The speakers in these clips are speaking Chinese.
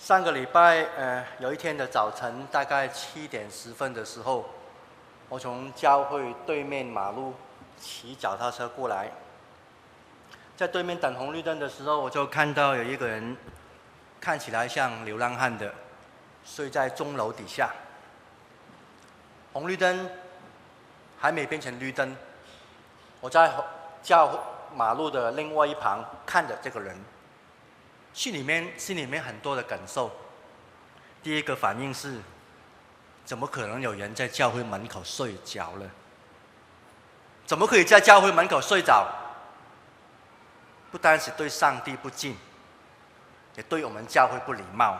上个礼拜，呃，有一天的早晨，大概七点十分的时候，我从教会对面马路骑脚踏车过来，在对面等红绿灯的时候，我就看到有一个人，看起来像流浪汉的，睡在钟楼底下。红绿灯还没变成绿灯，我在教马路的另外一旁看着这个人。心里面心里面很多的感受，第一个反应是，怎么可能有人在教会门口睡着了？怎么可以在教会门口睡着？不单是对上帝不敬，也对我们教会不礼貌。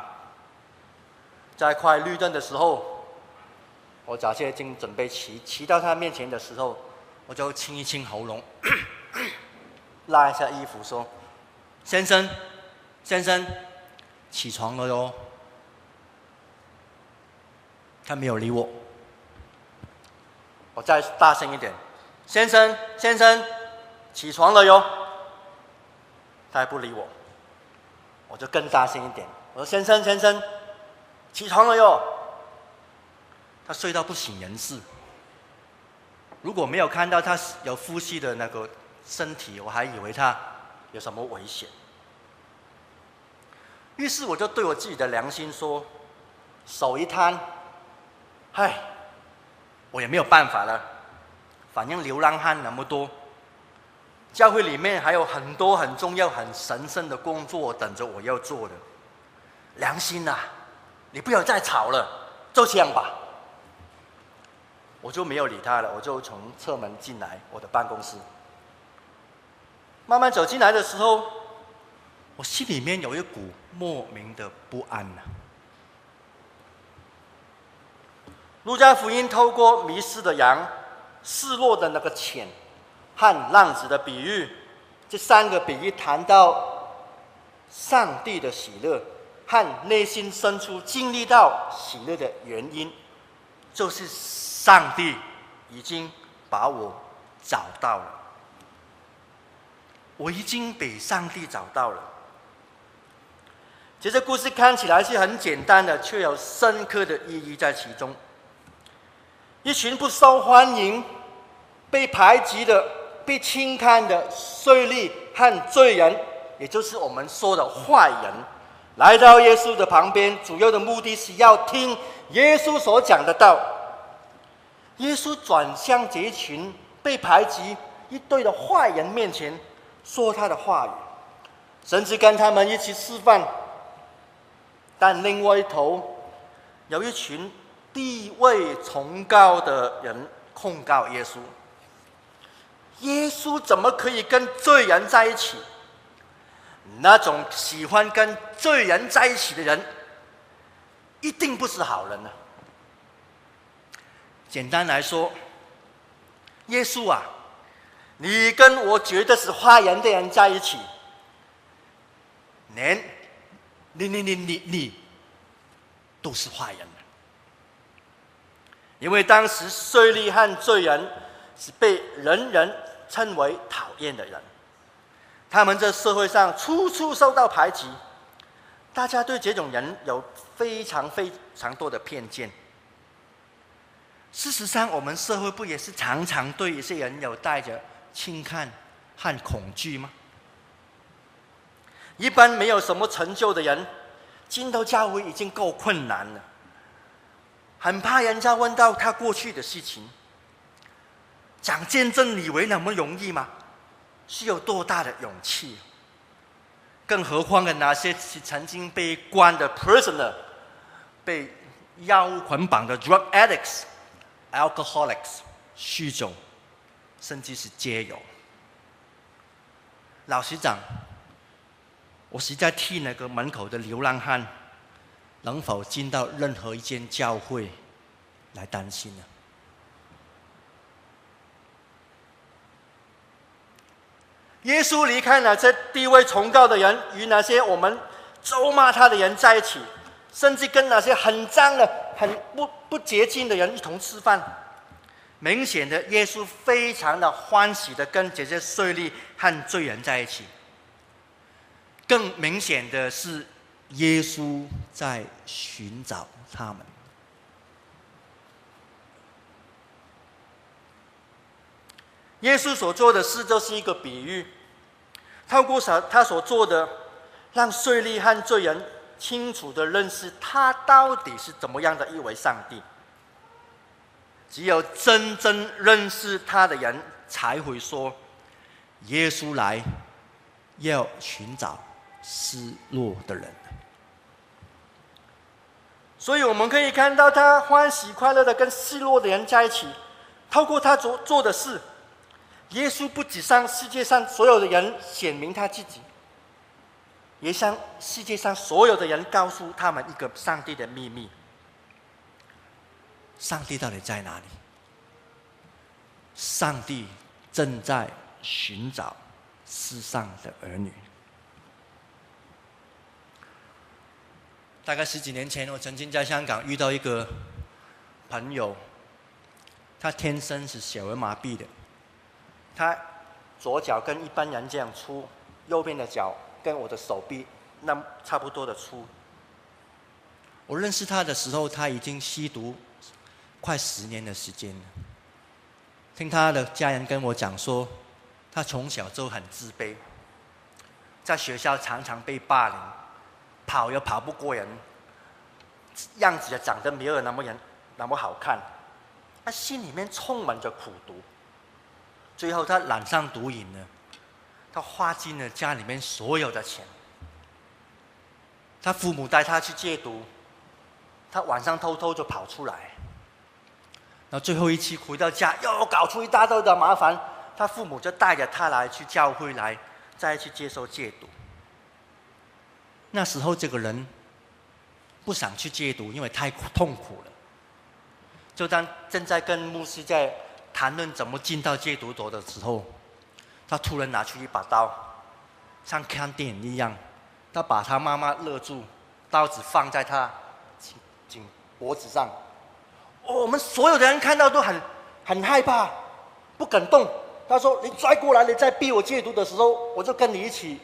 在快绿灯的时候，我早些已经准备骑骑到他面前的时候，我就清一清喉咙，拉一下衣服说：“先生。”先生，起床了哟。他没有理我。我再大声一点，先生，先生，起床了哟。他还不理我。我就更大声一点，我说：先生，先生，起床了哟。他睡到不省人事。如果没有看到他有呼吸的那个身体，我还以为他有什么危险。于是我就对我自己的良心说：“手一摊，唉，我也没有办法了。反正流浪汉那么多，教会里面还有很多很重要、很神圣的工作等着我要做的。良心呐，你不要再吵了，就这样吧。”我就没有理他了，我就从侧门进来我的办公室。慢慢走进来的时候，我心里面有一股莫名的不安呐、啊。路加福音透过迷失的羊、失落的那个钱和浪子的比喻，这三个比喻谈到上帝的喜乐和内心深处经历到喜乐的原因，就是上帝已经把我找到了，我已经被上帝找到了。其实故事看起来是很简单的，却有深刻的意义在其中。一群不受欢迎、被排挤的、被轻看的税吏和罪人，也就是我们说的坏人，来到耶稣的旁边，主要的目的是要听耶稣所讲的道。耶稣转向这群被排挤一堆的坏人面前，说他的话语，甚至跟他们一起吃饭。但另外一头，有一群地位崇高的人控告耶稣：耶稣怎么可以跟罪人在一起？那种喜欢跟罪人在一起的人，一定不是好人呢。简单来说，耶稣啊，你跟我觉得是坏人的人在一起，连。你你你你你，都是坏人，因为当时税吏和罪人是被人人称为讨厌的人，他们在社会上处处受到排挤，大家对这种人有非常非常多的偏见。事实上，我们社会不也是常常对一些人有带着轻看和恐惧吗？一般没有什么成就的人，进到教会已经够困难了，很怕人家问到他过去的事情。讲见证，你以为那么容易吗？是有多大的勇气？更何况的那些曾经被关的 prisoner，被药物捆绑的 drug addicts、alcoholics、酗酒，甚至是街友。老实讲。我实在替那个门口的流浪汉能否进到任何一间教会来担心呢？耶稣离开那些地位崇高的人，与那些我们咒骂他的人在一起，甚至跟那些很脏的、很不不洁净的人一同吃饭。明显的，耶稣非常的欢喜的跟这些税吏和罪人在一起。更明显的是，耶稣在寻找他们。耶稣所做的事就是一个比喻，透过他他所做的，让税吏和罪人清楚的认识他到底是怎么样的一位上帝。只有真正认识他的人，才会说：“耶稣来，要寻找失落的人。”所以我们可以看到，他欢喜快乐的跟失落的人在一起，透过他所做的事。耶稣不只向世界上所有的人显明他自己，也向世界上所有的人告诉他们一个上帝的秘密：上帝到底在哪里？上帝正在寻找世上的儿女。大概十几年前，我曾经在香港遇到一个朋友，他天生是小儿麻痹的。他左脚跟一般人这样粗，右边的脚跟我的手臂那差不多的粗。我认识他的时候，他已经吸毒快十年的时间了。听他的家人跟我讲说，他从小就很自卑，在学校常常被霸凌，跑又跑不过人，样子也长得没有那么人那么好看，他心里面充满着苦毒。最后，他染上毒瘾了，他花尽了家里面所有的钱。他父母带他去戒毒，他晚上偷偷就跑出来。那最后一期回到家，又搞出一大堆的麻烦，他父母就带着他来去教会来，再去接受戒毒。那时候，这个人不想去戒毒，因为太痛苦了。就当正在跟牧师在。谈论怎么进到戒毒所的时候，他突然拿出一把刀，像看电影一样，他把他妈妈勒住，刀子放在他颈颈脖子上。我们所有的人看到都很很害怕，不敢动。他说：“你再过来，你再逼我戒毒的时候，我就跟你一起。”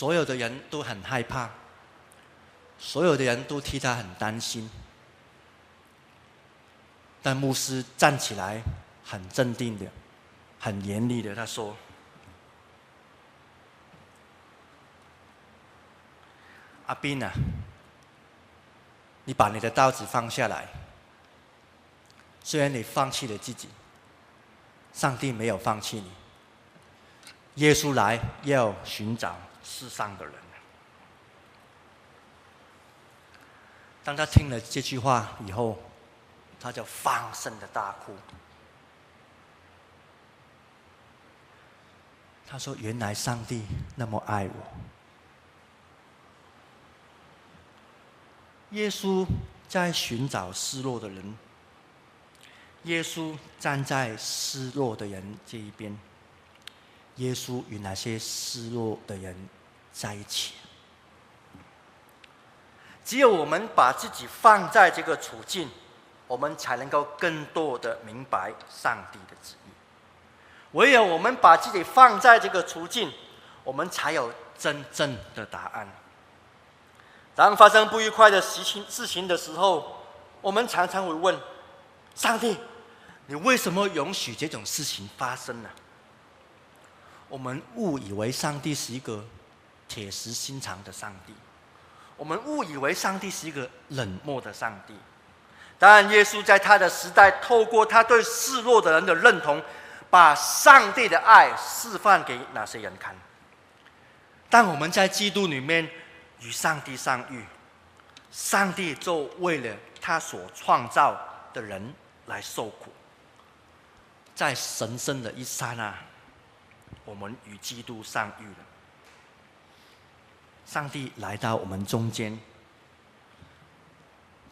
所有的人都很害怕，所有的人都替他很担心。但牧师站起来，很镇定的，很严厉的，他说：“阿斌啊，你把你的刀子放下来。虽然你放弃了自己，上帝没有放弃你。耶稣来要寻找世上的人。”当他听了这句话以后，他就放声的大哭。他说：“原来上帝那么爱我。”耶稣在寻找失落的人。耶稣站在失落的人这一边。耶稣与那些失落的人在一起。只有我们把自己放在这个处境。我们才能够更多的明白上帝的旨意。唯有我们把自己放在这个处境，我们才有真正的答案。当发生不愉快的事情事情的时候，我们常常会问：上帝，你为什么允许这种事情发生呢？我们误以为上帝是一个铁石心肠的上帝，我们误以为上帝是一个冷漠的上帝。当然，耶稣在他的时代，透过他对失落的人的认同，把上帝的爱示范给那些人看。当我们在基督里面与上帝相遇，上帝就为了他所创造的人来受苦。在神圣的一刹那，我们与基督相遇了。上帝来到我们中间。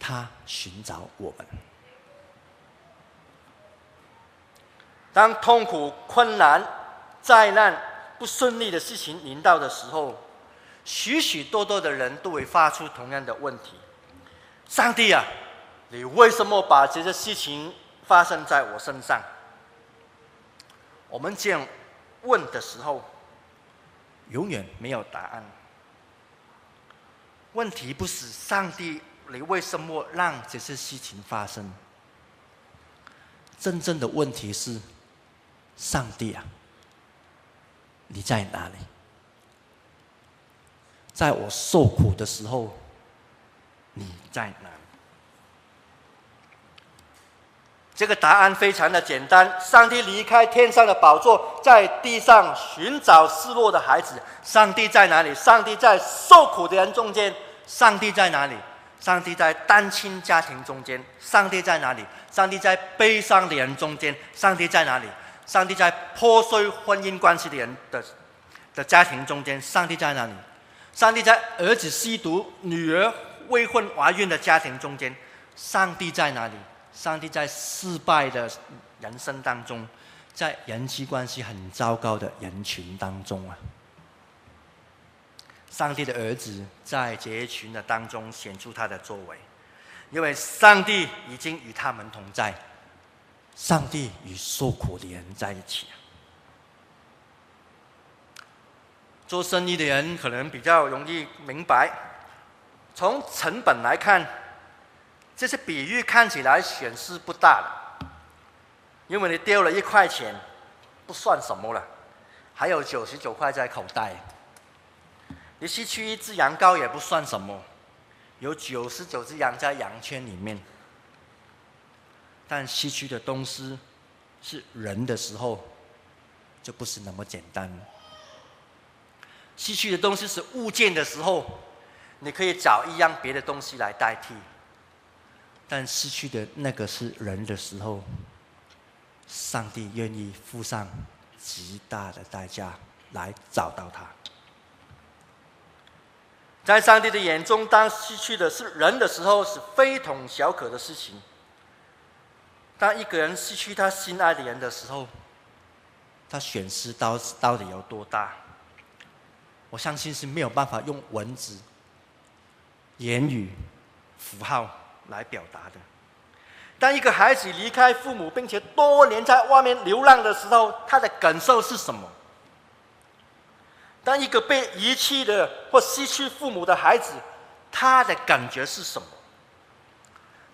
他寻找我们。当痛苦、困难、灾难、不顺利的事情临到的时候，许许多多的人都会发出同样的问题：上帝啊，你为什么把这些事情发生在我身上？我们这样问的时候，永远没有答案。问题不是上帝，你为什么让这些事情发生？真正的问题是，上帝啊，你在哪里？在我受苦的时候，你在哪里？这个答案非常的简单：上帝离开天上的宝座，在地上寻找失落的孩子。上帝在哪里？上帝在受苦的人中间。上帝在哪里？上帝在单亲家庭中间。上帝在哪里？上帝在悲伤的人中间。上帝在哪里？上帝在破碎婚姻关系的人的的家庭中间。上帝在哪里？上帝在儿子吸毒、女儿未婚怀孕的家庭中间。上帝在哪里？上帝在失败的人生当中，在人际关系很糟糕的人群当中啊，上帝的儿子在这一群的当中显出他的作为，因为上帝已经与他们同在，上帝与受苦的人在一起。做生意的人可能比较容易明白，从成本来看。这些比喻看起来损失不大了，因为你丢了一块钱，不算什么了，还有九十九块在口袋。你失去一只羊羔也不算什么，有九十九只羊在羊圈里面。但失去的东西是人的时候，就不是那么简单了。失去的东西是物件的时候，你可以找一样别的东西来代替。但失去的那个是人的时候，上帝愿意付上极大的代价来找到他。在上帝的眼中，当失去的是人的时候，是非同小可的事情。当一个人失去他心爱的人的时候，他损失到到底有多大？我相信是没有办法用文字、言语、符号。来表达的。当一个孩子离开父母，并且多年在外面流浪的时候，他的感受是什么？当一个被遗弃的或失去父母的孩子，他的感觉是什么？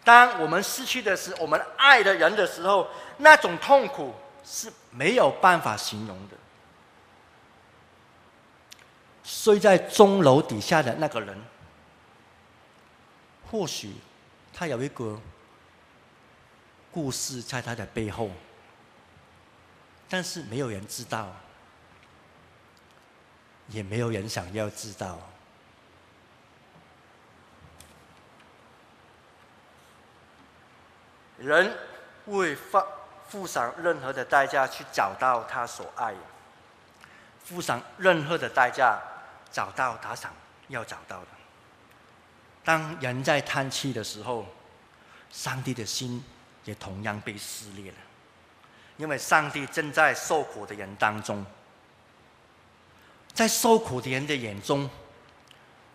当我们失去的是我们爱的人的时候，那种痛苦是没有办法形容的。睡在钟楼底下的那个人，或许。他有一个故事在他的背后，但是没有人知道，也没有人想要知道。人会付付上任何的代价去找到他所爱，付上任何的代价找到他想要找到的。当人在叹气的时候，上帝的心也同样被撕裂了，因为上帝正在受苦的人当中，在受苦的人的眼中，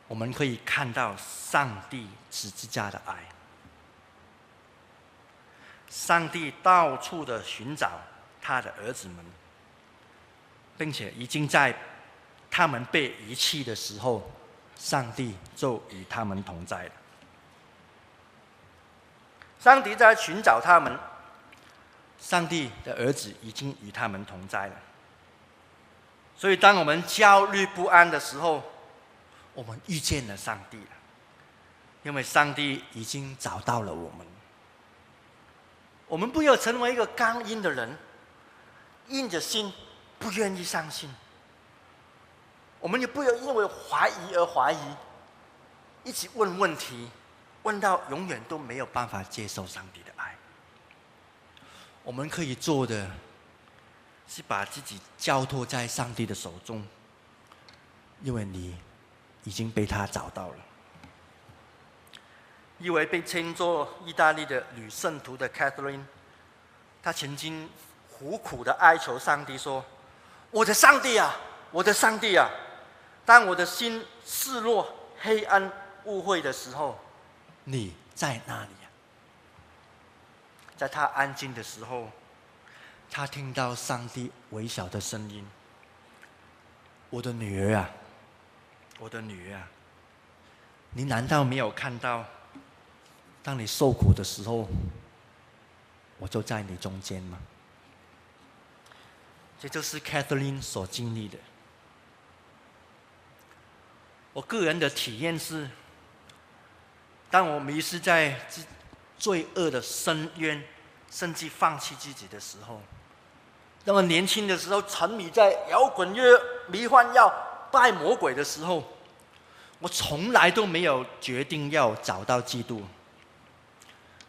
我们可以看到上帝十字架的爱。上帝到处的寻找他的儿子们，并且已经在他们被遗弃的时候。上帝就与他们同在了。上帝在寻找他们，上帝的儿子已经与他们同在了。所以，当我们焦虑不安的时候，我们遇见了上帝了，因为上帝已经找到了我们。我们不要成为一个刚硬的人，硬着心不愿意相信。我们也不要因为怀疑而怀疑，一直问问题，问到永远都没有办法接受上帝的爱。我们可以做的，是把自己交托在上帝的手中，因为你已经被他找到了。一位被称作意大利的女圣徒的 Catherine，她曾经苦苦的哀求上帝说：“我的上帝啊，我的上帝啊！”当我的心失落、黑暗、误会的时候，你在哪里呀？在他安静的时候，他听到上帝微小的声音。我的女儿啊，我的女儿啊，你难道没有看到，当你受苦的时候，我就在你中间吗？”这就是 Catherine 所经历的。我个人的体验是，当我迷失在罪恶的深渊，甚至放弃自己的时候，那么年轻的时候沉迷在摇滚乐、迷幻药、拜魔鬼的时候，我从来都没有决定要找到基督，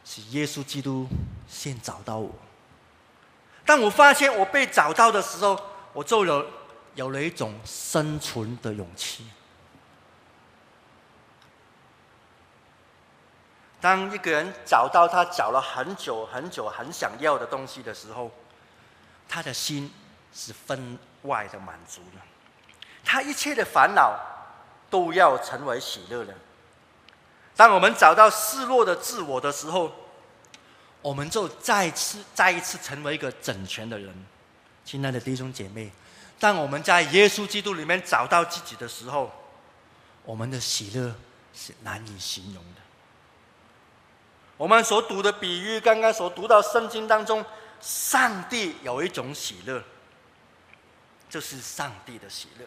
是耶稣基督先找到我。当我发现我被找到的时候，我就有有了一种生存的勇气。当一个人找到他找了很久很久很想要的东西的时候，他的心是分外的满足了，他一切的烦恼都要成为喜乐了。当我们找到失落的自我的时候，我们就再次、再一次成为一个整全的人。亲爱的弟兄姐妹，当我们在耶稣基督里面找到自己的时候，我们的喜乐是难以形容的。我们所读的比喻，刚刚所读到圣经当中，上帝有一种喜乐，就是上帝的喜乐。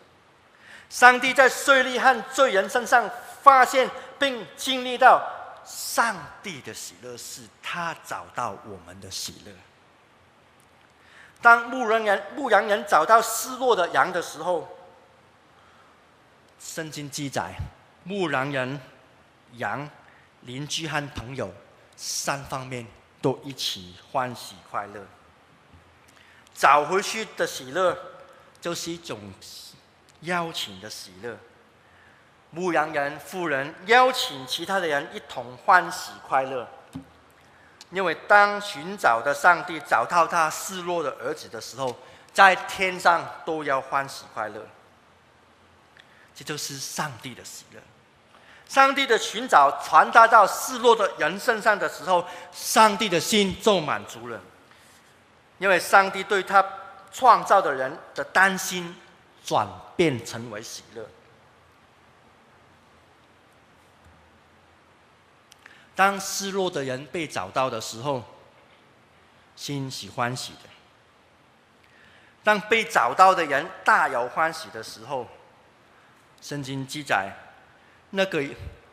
上帝在税吏和罪人身上发现并经历到上帝的喜乐，是他找到我们的喜乐。当牧羊人牧羊人找到失落的羊的时候，圣经记载，牧羊人、羊、邻居和朋友。三方面都一起欢喜快乐，找回去的喜乐，就是一种邀请的喜乐。牧羊人、妇人邀请其他的人一同欢喜快乐，因为当寻找的上帝找到他失落的儿子的时候，在天上都要欢喜快乐。这就是上帝的喜乐。上帝的寻找传达到失落的人身上的时候，上帝的心就满足了，因为上帝对他创造的人的担心转变成为喜乐。当失落的人被找到的时候，心喜欢喜的；当被找到的人大有欢喜的时候，圣经记载。那个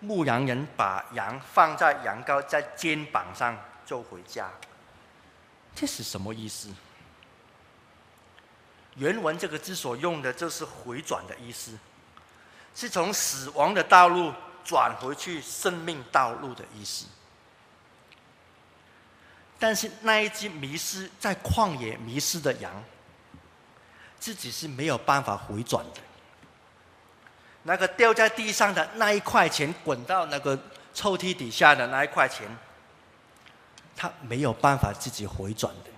牧羊人把羊放在羊羔在肩膀上就回家，这是什么意思？原文这个字所用的就是回转的意思，是从死亡的道路转回去生命道路的意思。但是那一只迷失在旷野迷失的羊，自己是没有办法回转的。那个掉在地上的那一块钱，滚到那个抽屉底下的那一块钱，他没有办法自己回转的。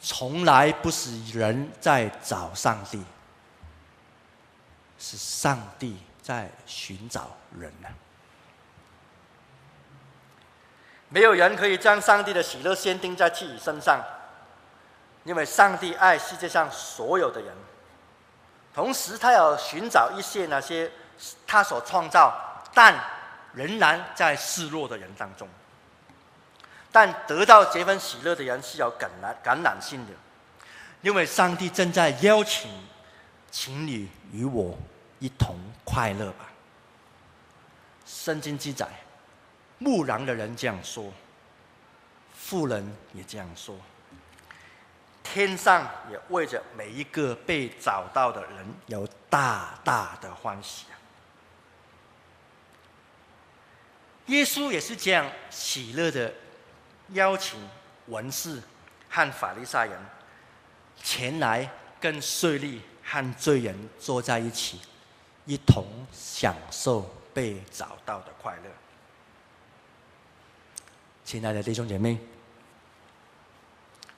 从来不是人在找上帝，是上帝在寻找人呢。没有人可以将上帝的喜乐限定在自己身上，因为上帝爱世界上所有的人。同时，他要寻找一些那些他所创造但仍然在失落的人当中，但得到这份喜乐的人是有感染感染性的，因为上帝正在邀请，请你与我一同快乐吧。圣经记载，牧羊的人这样说，富人也这样说。天上也为着每一个被找到的人有大大的欢喜啊！耶稣也是这样喜乐的邀请文士和法利赛人前来跟税吏和罪人坐在一起，一同享受被找到的快乐。亲爱的弟兄姐妹。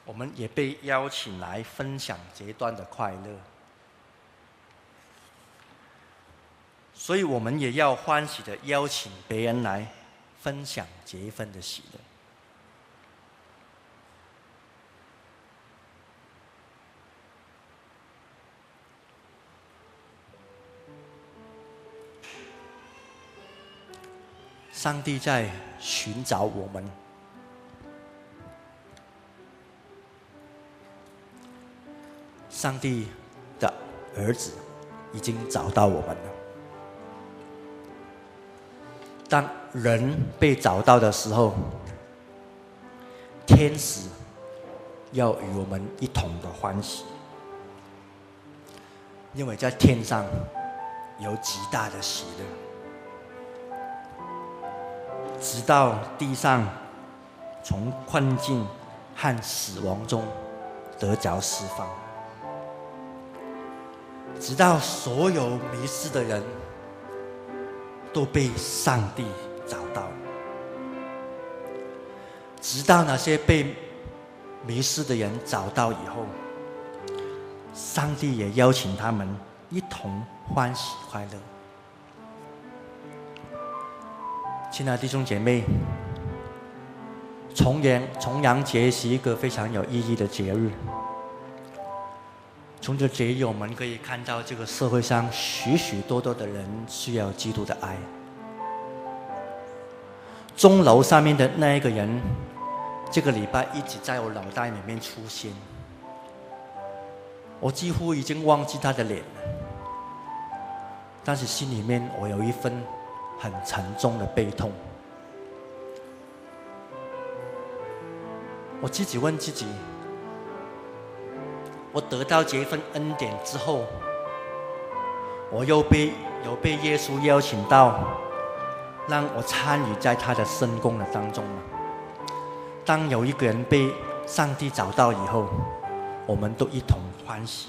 我们也被邀请来分享这一段的快乐。所以我们也要欢喜的邀请别人来分享这一份的喜乐。上帝在寻找我们。上帝的儿子已经找到我们了。当人被找到的时候，天使要与我们一同的欢喜，因为在天上有极大的喜乐，直到地上从困境和死亡中得着释放。直到所有迷失的人都被上帝找到，直到那些被迷失的人找到以后，上帝也邀请他们一同欢喜快乐。亲爱的弟兄姐妹，重阳重阳节是一个非常有意义的节日。从这节，我们可以看到这个社会上许许多多的人需要基督的爱。钟楼上面的那一个人，这个礼拜一直在我脑袋里面出现，我几乎已经忘记他的脸，但是心里面我有一份很沉重的悲痛。我自己问自己。我得到这份恩典之后，我又被有被耶稣邀请到，让我参与在他的圣工的当中。当有一个人被上帝找到以后，我们都一同欢喜。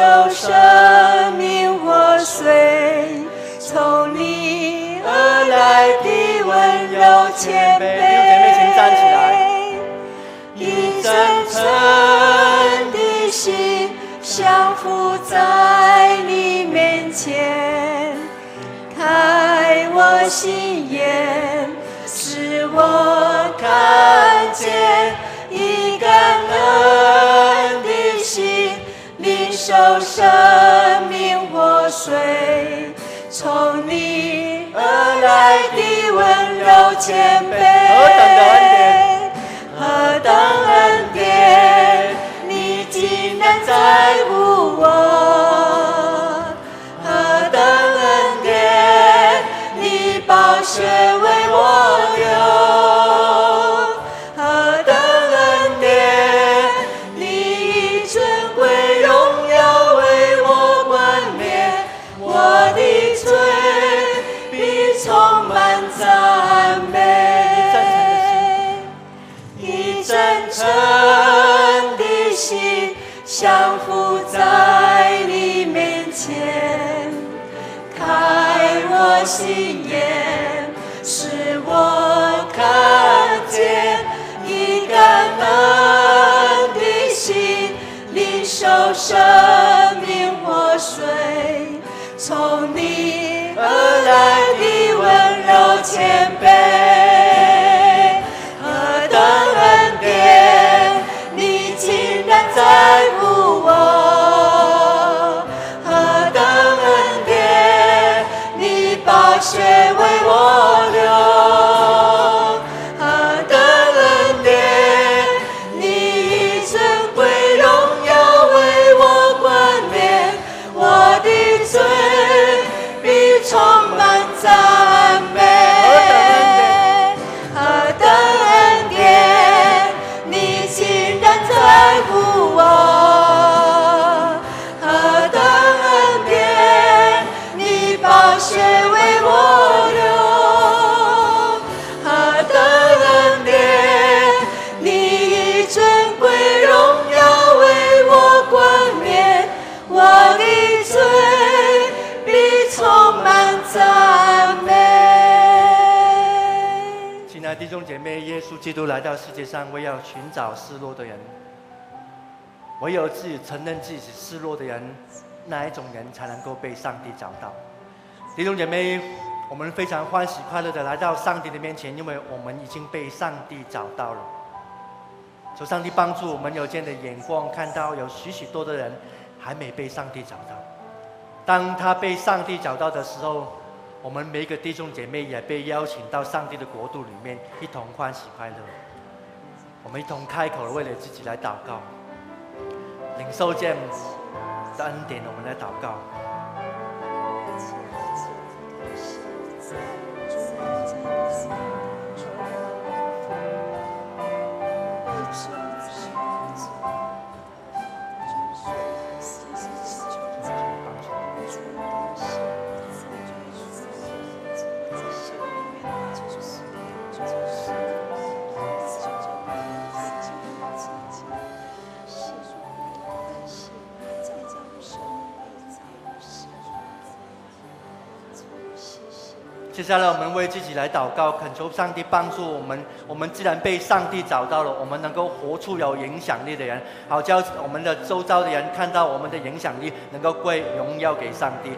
受生命活水，从你而来的温柔谦卑，一真诚的心降服在你面前。开我心眼，使我看见一个恩，受生命活水，从你而来的温柔谦卑，何等恩典，你竟然在血为我基督来到世界上，为要寻找失落的人。唯有自己承认自己失落的人，那一种人才能够被上帝找到。弟兄姐妹，我们非常欢喜快乐的来到上帝的面前，因为我们已经被上帝找到了。求上帝帮助我们有这样的眼光，看到有许许多多的人还没被上帝找到。当他被上帝找到的时候，我们每一个弟兄姐妹也被邀请到上帝的国度里面，一同欢喜快乐。我们一同开口，为了自己来祷告，领受这样的恩典，我们来祷告。接下来，我们为自己来祷告，恳求上帝帮助我们。我们既然被上帝找到了，我们能够活出有影响力的人，好叫我们的周遭的人看到我们的影响力，能够归荣耀给上帝。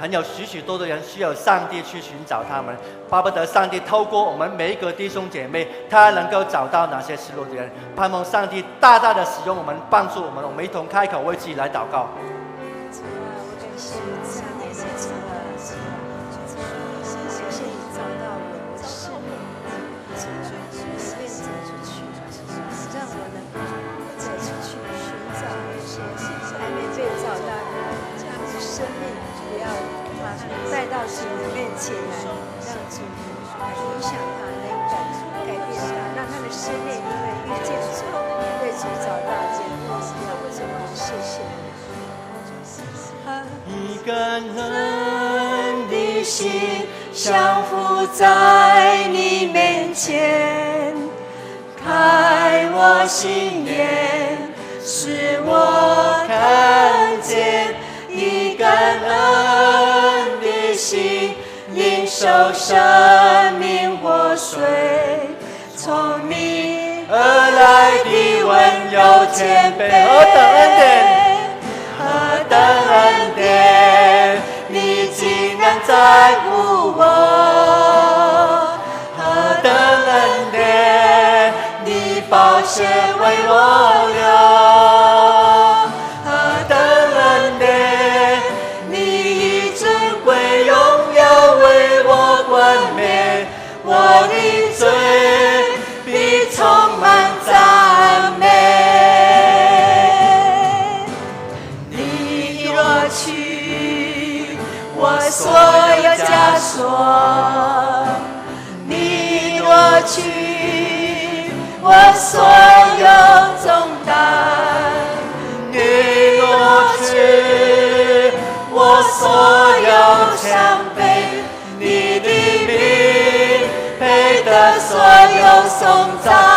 还有许许多多人需要上帝去寻找他们，巴不得上帝透过我们每一个弟兄姐妹，他能够找到哪些失落的人。盼望上帝大大的使用我们，帮助我们。我们一同开口为自己来祷告。生命不要带到神的面前来让主影响他，来改改变他，让他的生命因为遇见主，为主找到解脱。为什么？谢谢你。一个人的心降服在你面前，开我心眼，使我看见一个人的心。领受生命活水，从你而来的温柔谦卑，何等恩典，何等恩典，你竟然在乎我，何等恩典，你宝血为我流。送走。